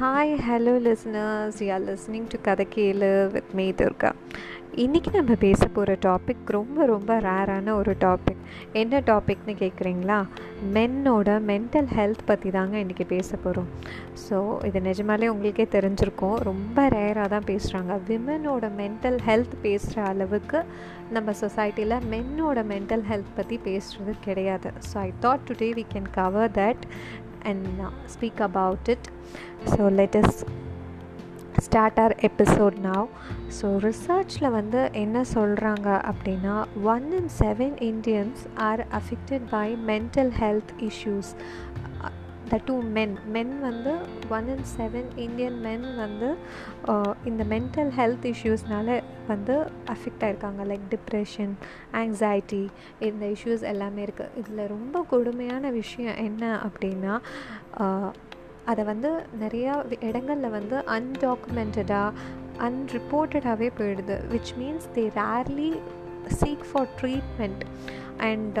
Hi hello listeners are listening to கதை கேளு with me Durga இன்றைக்கி நம்ம பேச போகிற டாபிக் ரொம்ப ரொம்ப ரேரான ஒரு டாபிக் என்ன டாபிக்னு கேட்குறீங்களா மென்னோட மென்டல் ஹெல்த் பற்றி தாங்க இன்றைக்கி பேச போகிறோம் ஸோ இது நிஜமாலே உங்களுக்கே தெரிஞ்சிருக்கும். ரொம்ப ரேராக தான் பேசுகிறாங்க விமனோட மென்டல் ஹெல்த் பேசுகிற அளவுக்கு நம்ம சொசைட்டியில் மென்னோட மென்டல் ஹெல்த் பற்றி பேசுகிறது கிடையாது. So I thought today we can cover that and uh, speak about it. So let us start our episode now so ரிசர்ச்சில் வந்து என்ன சொல்கிறாங்க அப்படின்னா one in seven Indians are affected by mental health issues the two men men வந்து one in seven Indian men வந்து uh, இந்த mental health இஷ்யூஸ்னால வந்து affect ஆகிருக்காங்க லைக் டிப்ரெஷன் ஆங்ஸைட்டி இந்த இஷ்யூஸ் எல்லாமே இருக்குது இதில் ரொம்ப கொடுமையான விஷயம் என்ன அப்படின்னா uh, அதை வந்து நிறையா இடங்களில் வந்து அன்டாக்குமெண்டடாக அன்ரிப்போர்ட்டடாகவே போயிடுது. Which means they rarely seek for treatment and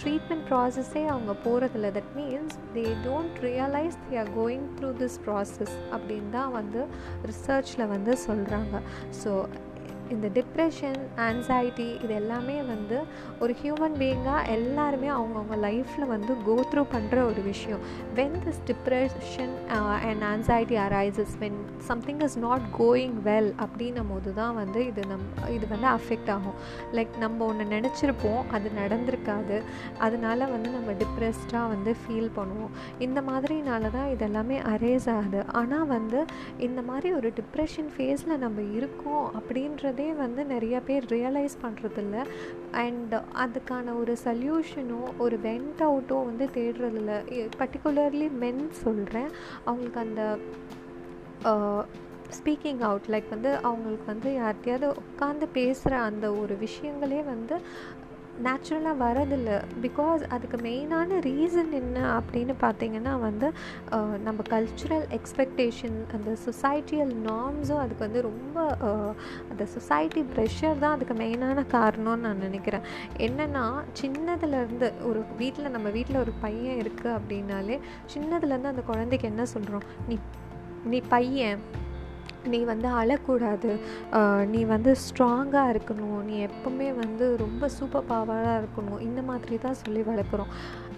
treatment ப்ராசஸ்ஸே அவங்க போகிறதில்ல that means they don't realise they are going through this process அப்படின்னு தான் வந்து ரிசர்ச்சில் வந்து சொல்கிறாங்க ஸோ இந்த டிப்ரெஷன் ஆன்சைட்டி இது எல்லாமே வந்து ஒரு ஹியூமன் பீயிங்காக எல்லாருமே அவங்கவுங்க லைஃப்பில் வந்து கோ த்ரூ பண்ணுற ஒரு விஷயம். When this depression and anxiety arises when something is not going well அப்படின்னும் போது தான் வந்து இது நம் இது வந்து அஃபெக்ட் ஆகும். லைக் நம்ம ஒன்று நினச்சிருப்போம் அது நடந்திருக்காது. அதனால வந்து நம்ம டிப்ரெஸ்டாக வந்து ஃபீல் பண்ணுவோம். இந்த மாதிரினால தான் இதெல்லாமே அரேஸ் ஆகுது. ஆனால் வந்து இந்த மாதிரி ஒரு டிப்ரெஷன் ஃபேஸில் நம்ம இருக்கோம் அப்படின்றது அதே வந்து நிறைய பேர் ரியலைஸ் பண்ணுறதில்ல அண்ட் அதுக்கான ஒரு சல்யூஷனோ ஒரு வெண்ட் அவுட்டோ வந்து தேடுறதில்ல. பர்டிகுலர்லி மென் சொல்கிறேன் அவங்களுக்கு அந்த ஸ்பீக்கிங் அவுட் லைக் வந்து அவங்களுக்கு வந்து யார்கிட்டையாவது உட்காந்து பேசுகிற அந்த ஒரு விஷயங்களே வந்து நேச்சுரலாக வரதில்லை. பிகாஸ் அதுக்கு மெயினான ரீசன் என்ன அப்படின்னு பார்த்தீங்கன்னா வந்து நம்ம கல்ச்சுரல் எக்ஸ்பெக்டேஷன் அந்த சொசைட்டியல் நார்ம்ஸும் அதுக்கு வந்து ரொம்ப அந்த சொசைட்டி ப்ரெஷர் தான் அதுக்கு மெயினான காரணம்னு நான் நினைக்கிறேன். என்னென்னா சின்னதுலேருந்து ஒரு வீட்டில் நம்ம வீட்டில் ஒரு பையன் இருக்குது அப்படின்னாலே சின்னதுலேருந்து அந்த குழந்தைக்கு என்ன சொல்கிறோம் நீ நீ பையன். நீ வந்து அழக்கூடாது. நீ வந்து ஸ்ட்ராங்காக இருக்கணும். நீ எப்போவுமே வந்து ரொம்ப சூப்பர் பவராக இருக்கணும். இந்த மாதிரி தான் சொல்லி வளர்க்குறோம்.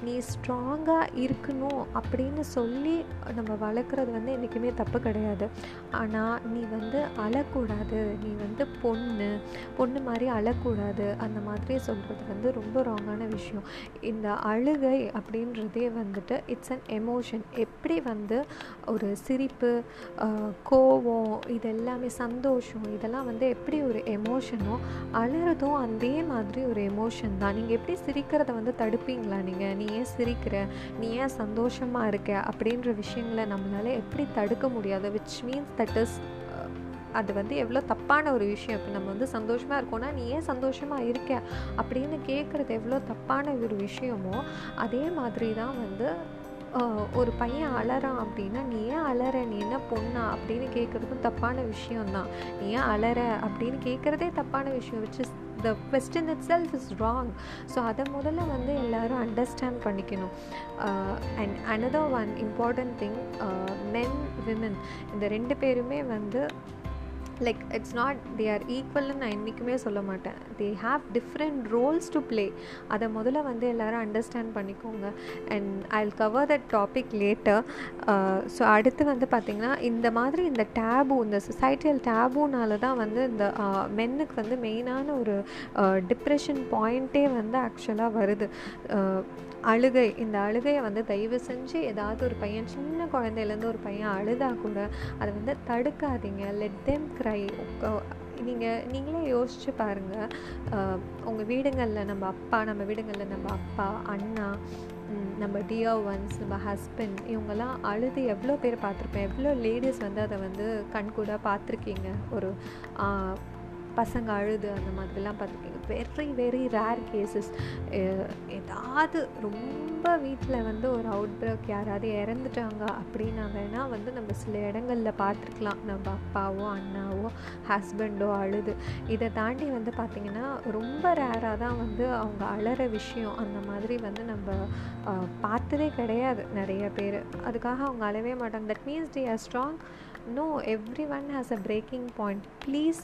நீ ஸ்ட்ராங்காக இருக்கணும் அப்படின்னு சொல்லி நம்ம வளர்க்குறது வந்து என்றைக்குமே தப்பு கிடையாது. ஆனால் நீ வந்து அழக்கூடாது. நீ வந்து பொண்ணு பொண்ணு மாதிரி அழக்கூடாது அந்த மாதிரி சொல்கிறது வந்து ரொம்ப ராங்கான விஷயம். இந்த அழுகை அப்படின்றதே வந்துட்டு இட்ஸ் அன் எமோஷன் எப்படி வந்து ஒரு சிரிப்பு கோவம் இது எல்லாமே சந்தோஷம் இதெல்லாம் வந்து எப்படி ஒரு எமோஷனோ அழுறதும் அதே மாதிரி ஒரு எமோஷன் தான். நீங்கள் எப்படி சிரிக்கிறத வந்து தடுப்பீங்களா நீங்கள் நீ ஏன் சிரிக்கிற? நீ ஏன் சந்தோஷமாக இருக்க? அப்படின்ற விஷயங்களை நம்மளால் எப்படி தடுக்க முடியாது? விச் மீன்ஸ் தட் இஸ் அது வந்து எவ்வளோ தப்பான ஒரு விஷயம். இப்போ நம்ம வந்து சந்தோஷமாக இருக்கோன்னா நீ ஏன் சந்தோஷமாக இருக்க? அப்படின்னு கேட்குறது எவ்வளோ தப்பான ஒரு விஷயமோ அதே மாதிரி தான் வந்து ஒரு பையன் அலறான் அப்படின்னா நீ ஏன் அலற? நீ என்ன பொண்ணா? அப்படின்னு கேட்குறதும் தப்பான விஷயம்தான். நீ ஏன் அலற? அப்படின்னு கேட்குறதே தப்பான விஷயம் வச்சு the question itself is wrong so அதை முதல்ல வந்து எல்லோரும் அண்டர்ஸ்டாண்ட் பண்ணிக்கணும். And another one important thing men women இந்த ரெண்டு பேருமே வந்து like it's not they are ஈக்குவல்னு நான் என்றைக்குமே சொல்ல மாட்டேன். They have different roles to play அதை முதல்ல வந்து எல்லோரும் அண்டர்ஸ்டாண்ட் பண்ணிக்கோங்க. And I will cover that topic later so அடுத்து வந்து பார்த்திங்கன்னா இந்த மாதிரி இந்த டேபு இந்த சொசைட்டியல் டேபுனால தான் வந்து இந்த uh, மென்னுக்கு வந்து மெயினான ஒரு uh, டிப்ரெஷன் பாயிண்ட்டே வந்து ஆக்சுவலாக வருது. Uh, அழுகை இந்த அழுகையை வந்து தயவு செஞ்சு ஏதாவது ஒரு பையன் சின்ன குழந்தையிலேருந்து ஒரு பையன் அழுதா கூட அதை வந்து தடுக்காதீங்க. லெட் தெம் க்ரை நீங்கள் நீங்களே யோசித்து பாருங்கள் உங்கள் வீடுங்களில் நம்ம அப்பா நம்ம வீடுங்களில் நம்ம அப்பா அண்ணா நம்ம டியர் ஒன்ஸ் நம்ம ஹஸ்பண்ட் இவங்கெல்லாம் அழுது எவ்வளோ பேர் பார்த்துருப்பேன். எவ்வளோ லேடிஸ் வந்து அதை வந்து கண்கூடாக பார்த்துருக்கீங்க. ஒரு பசங்க அழுது அந்த மாதிரிலாம் பார்த்துருக்கீங்க. வெரி வெரி ரேர் கேசஸ் ஏதாவது ரொம்ப வீட்டில் வந்து ஒரு அவுட் பிரேக் யாராவது இறந்துட்டாங்க அப்படின்னா வேணால் வந்து நம்ம சில இடங்களில் பார்த்துருக்கலாம். நம்ம அப்பாவோ அண்ணாவோ ஹஸ்பண்டோ அழுது. இதை தாண்டி வந்து பார்த்திங்கன்னா ரொம்ப ரேராக தான் வந்து அவங்க அழற விஷயம். அந்த மாதிரி வந்து நம்ம பார்த்ததே கிடையாது நிறைய பேர். அதுக்காக அவங்க அழவே மாட்டாங்க. That means they are strong no everyone has a breaking point please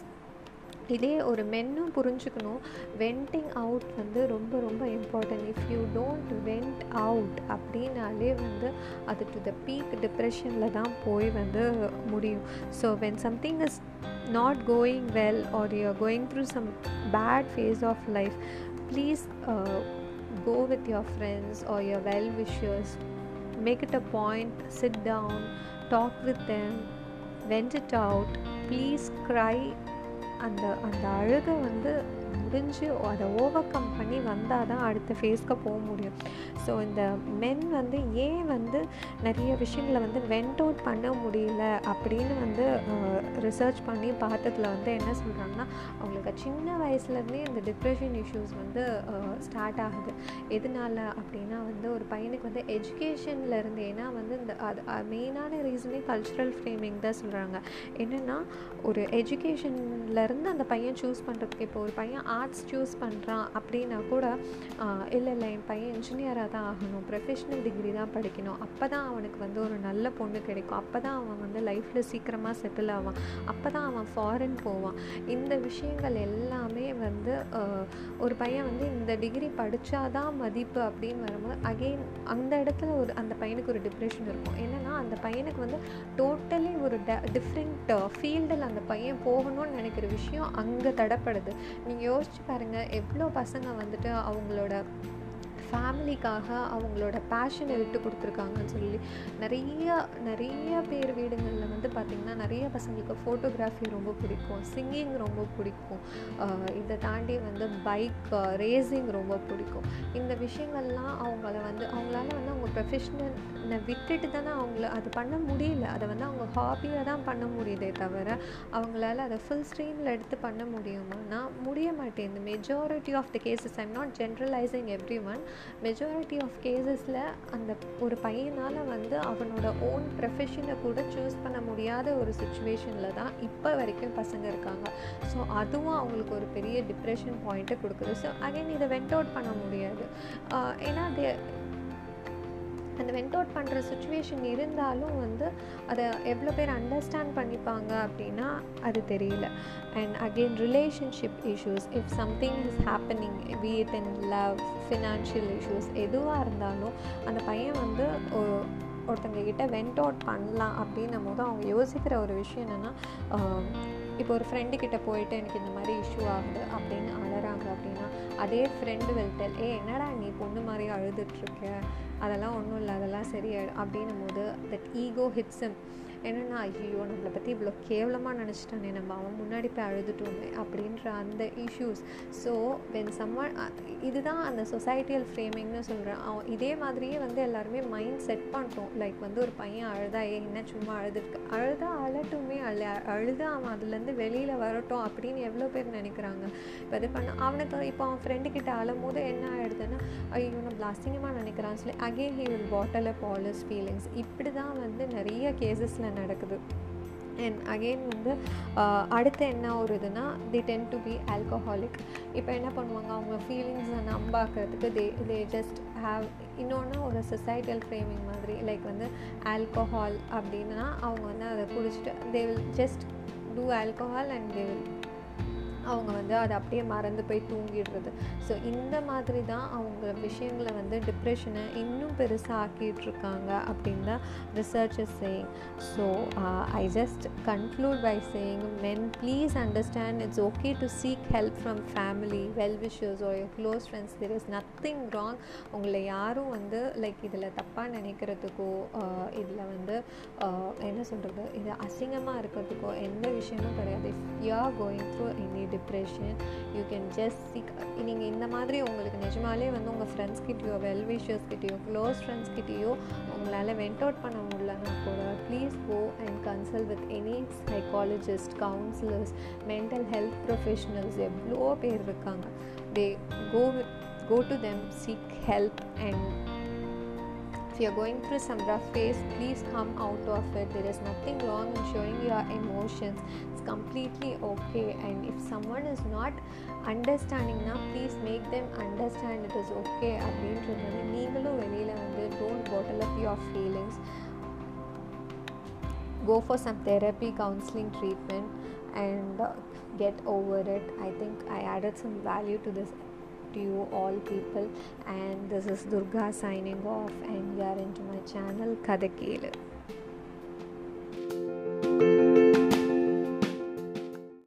இதே ஒரு மென்னும் புரிஞ்சுக்கணும். வெண்டிங் அவுட் வந்து ரொம்ப ரொம்ப important if you don't vent out அப்படின்னாலே வந்து அது டு த பீக் டிப்ரெஷனில் தான் போய் வந்து முடியும். So when something is not going well or you are going through some bad phase of life please go with your friends or your well wishers make it a point sit down talk with them vent it out. Please cry அந்த அந்த அழுகை வந்து முடிஞ்சு அதை over come பண்ணி வந்தால் தான் அடுத்த ஃபேஸ்க்கு போக முடியும். ஸோ இந்த மென் வந்து ஏன் வந்து நிறைய விஷயங்களை வந்து வென்ட் அவுட் பண்ண முடியல அப்படின்னு வந்து ரிசர்ச் பண்ணி பார்த்ததில் வந்து என்ன சொல்கிறாங்கன்னா அவங்களுக்கு சின்ன வயசுலேருந்தே இந்த டிப்ரெஷன் இஷ்யூஸ் வந்து ஸ்டார்ட் ஆகுது. எதனால அப்படின்னா வந்து ஒரு பையனுக்கு வந்து எஜுகேஷனில் இருந்து ஏன்னா வந்து இந்த அது மெயினான ரீசனே கல்ச்சுரல் ஃப்ரேமிங் தான் சொல்கிறாங்க என்னென்னா ஒரு எஜுகேஷன்லேருந்து அந்த பையன் சூஸ் பண்ணுறதுக்கு இப்போ ஒரு பையன் ஆர்ட்ஸ் சூஸ் பண்ணுறான் அப்படின்னா கூட இல்லை இல்லை என் பையன் இன்ஜினியராக தான் ஆகணும். ப்ரொஃபஷ்னல் டிகிரி தான் படிக்கணும். அப்போ தான் அவனுக்கு வந்து ஒரு நல்ல பொண்ணு கிடைக்கும். அப்போ தான் அவன் வந்து லைஃப்பில் சீக்கிரமாக செட்டில் ஆவான். அப்போ தான் அவன் ஃபாரின் போவான். இந்த விஷயங்கள் எல்லாமே வந்து ஒரு பையன் வந்து இந்த டிகிரி படித்தாதான் மதிப்பு அப்படின்னு வரும்போது அகெயின் அந்த இடத்துல ஒரு அந்த பையனுக்கு ஒரு டிப்ரெஷன் இருக்கும். என்னென்னா அந்த பையனுக்கு வந்து டோட்டலி ஒரு ட டிஃப்ரெண்ட் ஃபீல்டில் அந்த பையன் போகணும்னு நினைக்கிற விஷயம் அங்கே தடப்படுது. நீங்கள் யோசிச்சு பாருங்கள் எவ்வளோ பசங்க வந்துட்டு அவங்களோட ஃபேமிலிக்காக அவங்களோட பேஷனை விட்டு கொடுத்துருக்காங்கன்னு சொல்லி நிறைய நிறைய பேர் வீடுங்களில் வந்து பார்த்திங்கன்னா நிறைய பசங்களுக்கு ஃபோட்டோகிராஃபி ரொம்ப பிடிக்கும் சிங்கிங் ரொம்ப பிடிக்கும் இதை தாண்டி வந்து பைக் ரேசிங் ரொம்ப பிடிக்கும். இந்த விஷயங்கள்லாம் அவங்கள வந்து அவங்களால வந்து அவங்க ப்ரொஃபஷ்னல் விட்டுட்டு தானே அவங்கள அது பண்ண முடியல. அதை வந்து அவங்க ஹாபியாக தான் பண்ண முடியுதே தவிர அவங்களால அதை ஃபுல் ஸ்ட்ரீமில் எடுத்து பண்ண முடியுமானா முடிய மாட்டேங்குது majority of the cases I'm not generalising everyone majority of கேசஸில் அந்த ஒரு பையனால் வந்து அவனோட ஓன் ப்ரொஃபஷனை கூட சூஸ் பண்ண முடியாத ஒரு சுச்சுவேஷனில் தான் இப்போ வரைக்கும் பசங்க இருக்காங்க. ஸோ அதுவும் அவங்களுக்கு ஒரு பெரிய டிப்ரெஷன் பாயிண்ட்டை கொடுக்குது. ஸோ அகைன் இதை வெண்ட் அவுட் பண்ண முடியாது. ஏன்னா அது அந்த வெண்ட் அவுட் பண்ணுற சுச்சுவேஷன் இருந்தாலும் வந்து அதை எவ்வளோ பேர் அண்டர்ஸ்டாண்ட் பண்ணிப்பாங்க அப்படின்னா அது தெரியல. And again relationship issues if something is happening with in love financial issues எதுவாக இருந்தாலும் அந்த பையன் வந்து ஒருத்தங்க கிட்ட வெண்ட் அவுட் பண்ணலாம் அப்படின்னும் போது அவங்க யோசிக்கிற ஒரு விஷயம் என்னென்னா இப்போ ஒரு ஃப்ரெண்டு கிட்ட போயிட்டு எனக்கு இந்த மாதிரி இஷ்யூ ஆகுது அப்படின்னு அழறாங்க அப்படின்னா அதே ஃப்ரெண்டு வெல்டல் ஏ என்னடா நீ பொண்ணு மாதிரி அழுதுட்ருக்க அதெல்லாம் ஒன்றும் இல்லை அதெல்லாம் சரியாயிடும் அப்படின்னும் போது தட் ஈகோ ஹிட்ஸம் என்னென்னா ஐயோ நம்மளை பற்றி இவ்வளோ கேவலமாக நினச்சிட்டானே நம்ம அவன் முன்னாடி போய் அழுதுட்டோமே அப்படின்ற அந்த இஷ்யூஸ் ஸோ வென் சம்மன் இதுதான் அந்த சொசைட்டியல் ஃப்ரேமிங்னு சொல்கிறேன் அவன் இதே மாதிரியே வந்து எல்லாருமே மைண்ட் செட் பண்ணிட்டோம் லைக் வந்து ஒரு பையன் அழுதா ஏ என்ன சும்மா அழுதுருக்கு? அழுதா அழட்டுமே அழ அழுதா அவன் அதுலேருந்து வெளியில் வரட்டும் அப்படின்னு எவ்வளோ பேர் நினைக்கிறாங்க. இப்போ இது பண்ண அவனுக்கு இப்போ அவன் ஃப்ரெண்டுக்கிட்ட அழும் போது என்ன ஆகிடுதுன்னா ஐயோ நம்ம அசிங்கமாக நினைக்கிறான்னு சொல்லி again he will bottle up all feelings இப்படி தான் வந்து நிறைய கேசஸில் நடக்குது? அண்ட் அகெயின் வந்து அடுத்து என்ன ஒரு இதுனா they tend to be alcoholic இப்போ என்ன பண்ணுவாங்க? அவங்க ஃபீலிங்ஸை நம்பாக்கிறதுக்கு தே தே ஜஸ்ட் ஹாவ் இன்னொன்று ஒரு சொசைட்டல் ஃப்ரேமிங் மாதிரி லைக் வந்து ஆல்கஹால் அப்படின்னா அவங்க வந்து அதை குடிச்சிட்டு they will just do alcohol and they will அவங்க வந்து அதை அப்படியே மறந்து போய் தூங்கிடுறது. ஸோ இந்த மாதிரி தான் அவங்க விஷயங்களை வந்து டிப்ரெஷனை இன்னும் பெருசாக ஆக்கிட்டுருக்காங்க அப்படின்னு தான் researches saying so I just conclude by saying men please understand it's okay to seek help from family well wishers or your close friends there is nothing wrong உங்களை யாரும் வந்து லைக் இதில் தப்பாக நினைக்கிறதுக்கோ uh, இதில் வந்து uh, என்ன சொல்கிறது இது அசிங்கமாக இருக்கிறதுக்கோ எந்த விஷயமும் கிடையாது. If you are going through any depression you can just seek நீங்கள் இந்த மாதிரி உங்களுக்கு நிஜமாலே வந்து உங்கள் ஃப்ரெண்ட்ஸ் கிட்டேயோ வெல் விஷர்ஸ் கிட்டேயோ க்ளோஸ் ஃப்ரெண்ட்ஸ் கிட்டேயோ உங்களால் வெண்ட் அவுட் பண்ண முடியலன்னா கூட please go and consult with any psychologist counsellors mental health professionals எவ்வளோ பேர் இருக்காங்க. They go go to them seek help and if you're going through some rough phase please come out of it there is nothing wrong in showing your emotions it's completely okay and if someone is not understanding now please make them understand it is okay அப்படின்றது நீங்களும் வெளியில் வந்து don't bottle up your feelings go for some therapy counseling treatment and uh, get over it i think i added some value to this to you all people. And this is durga signing off and you are into my channel kadakelu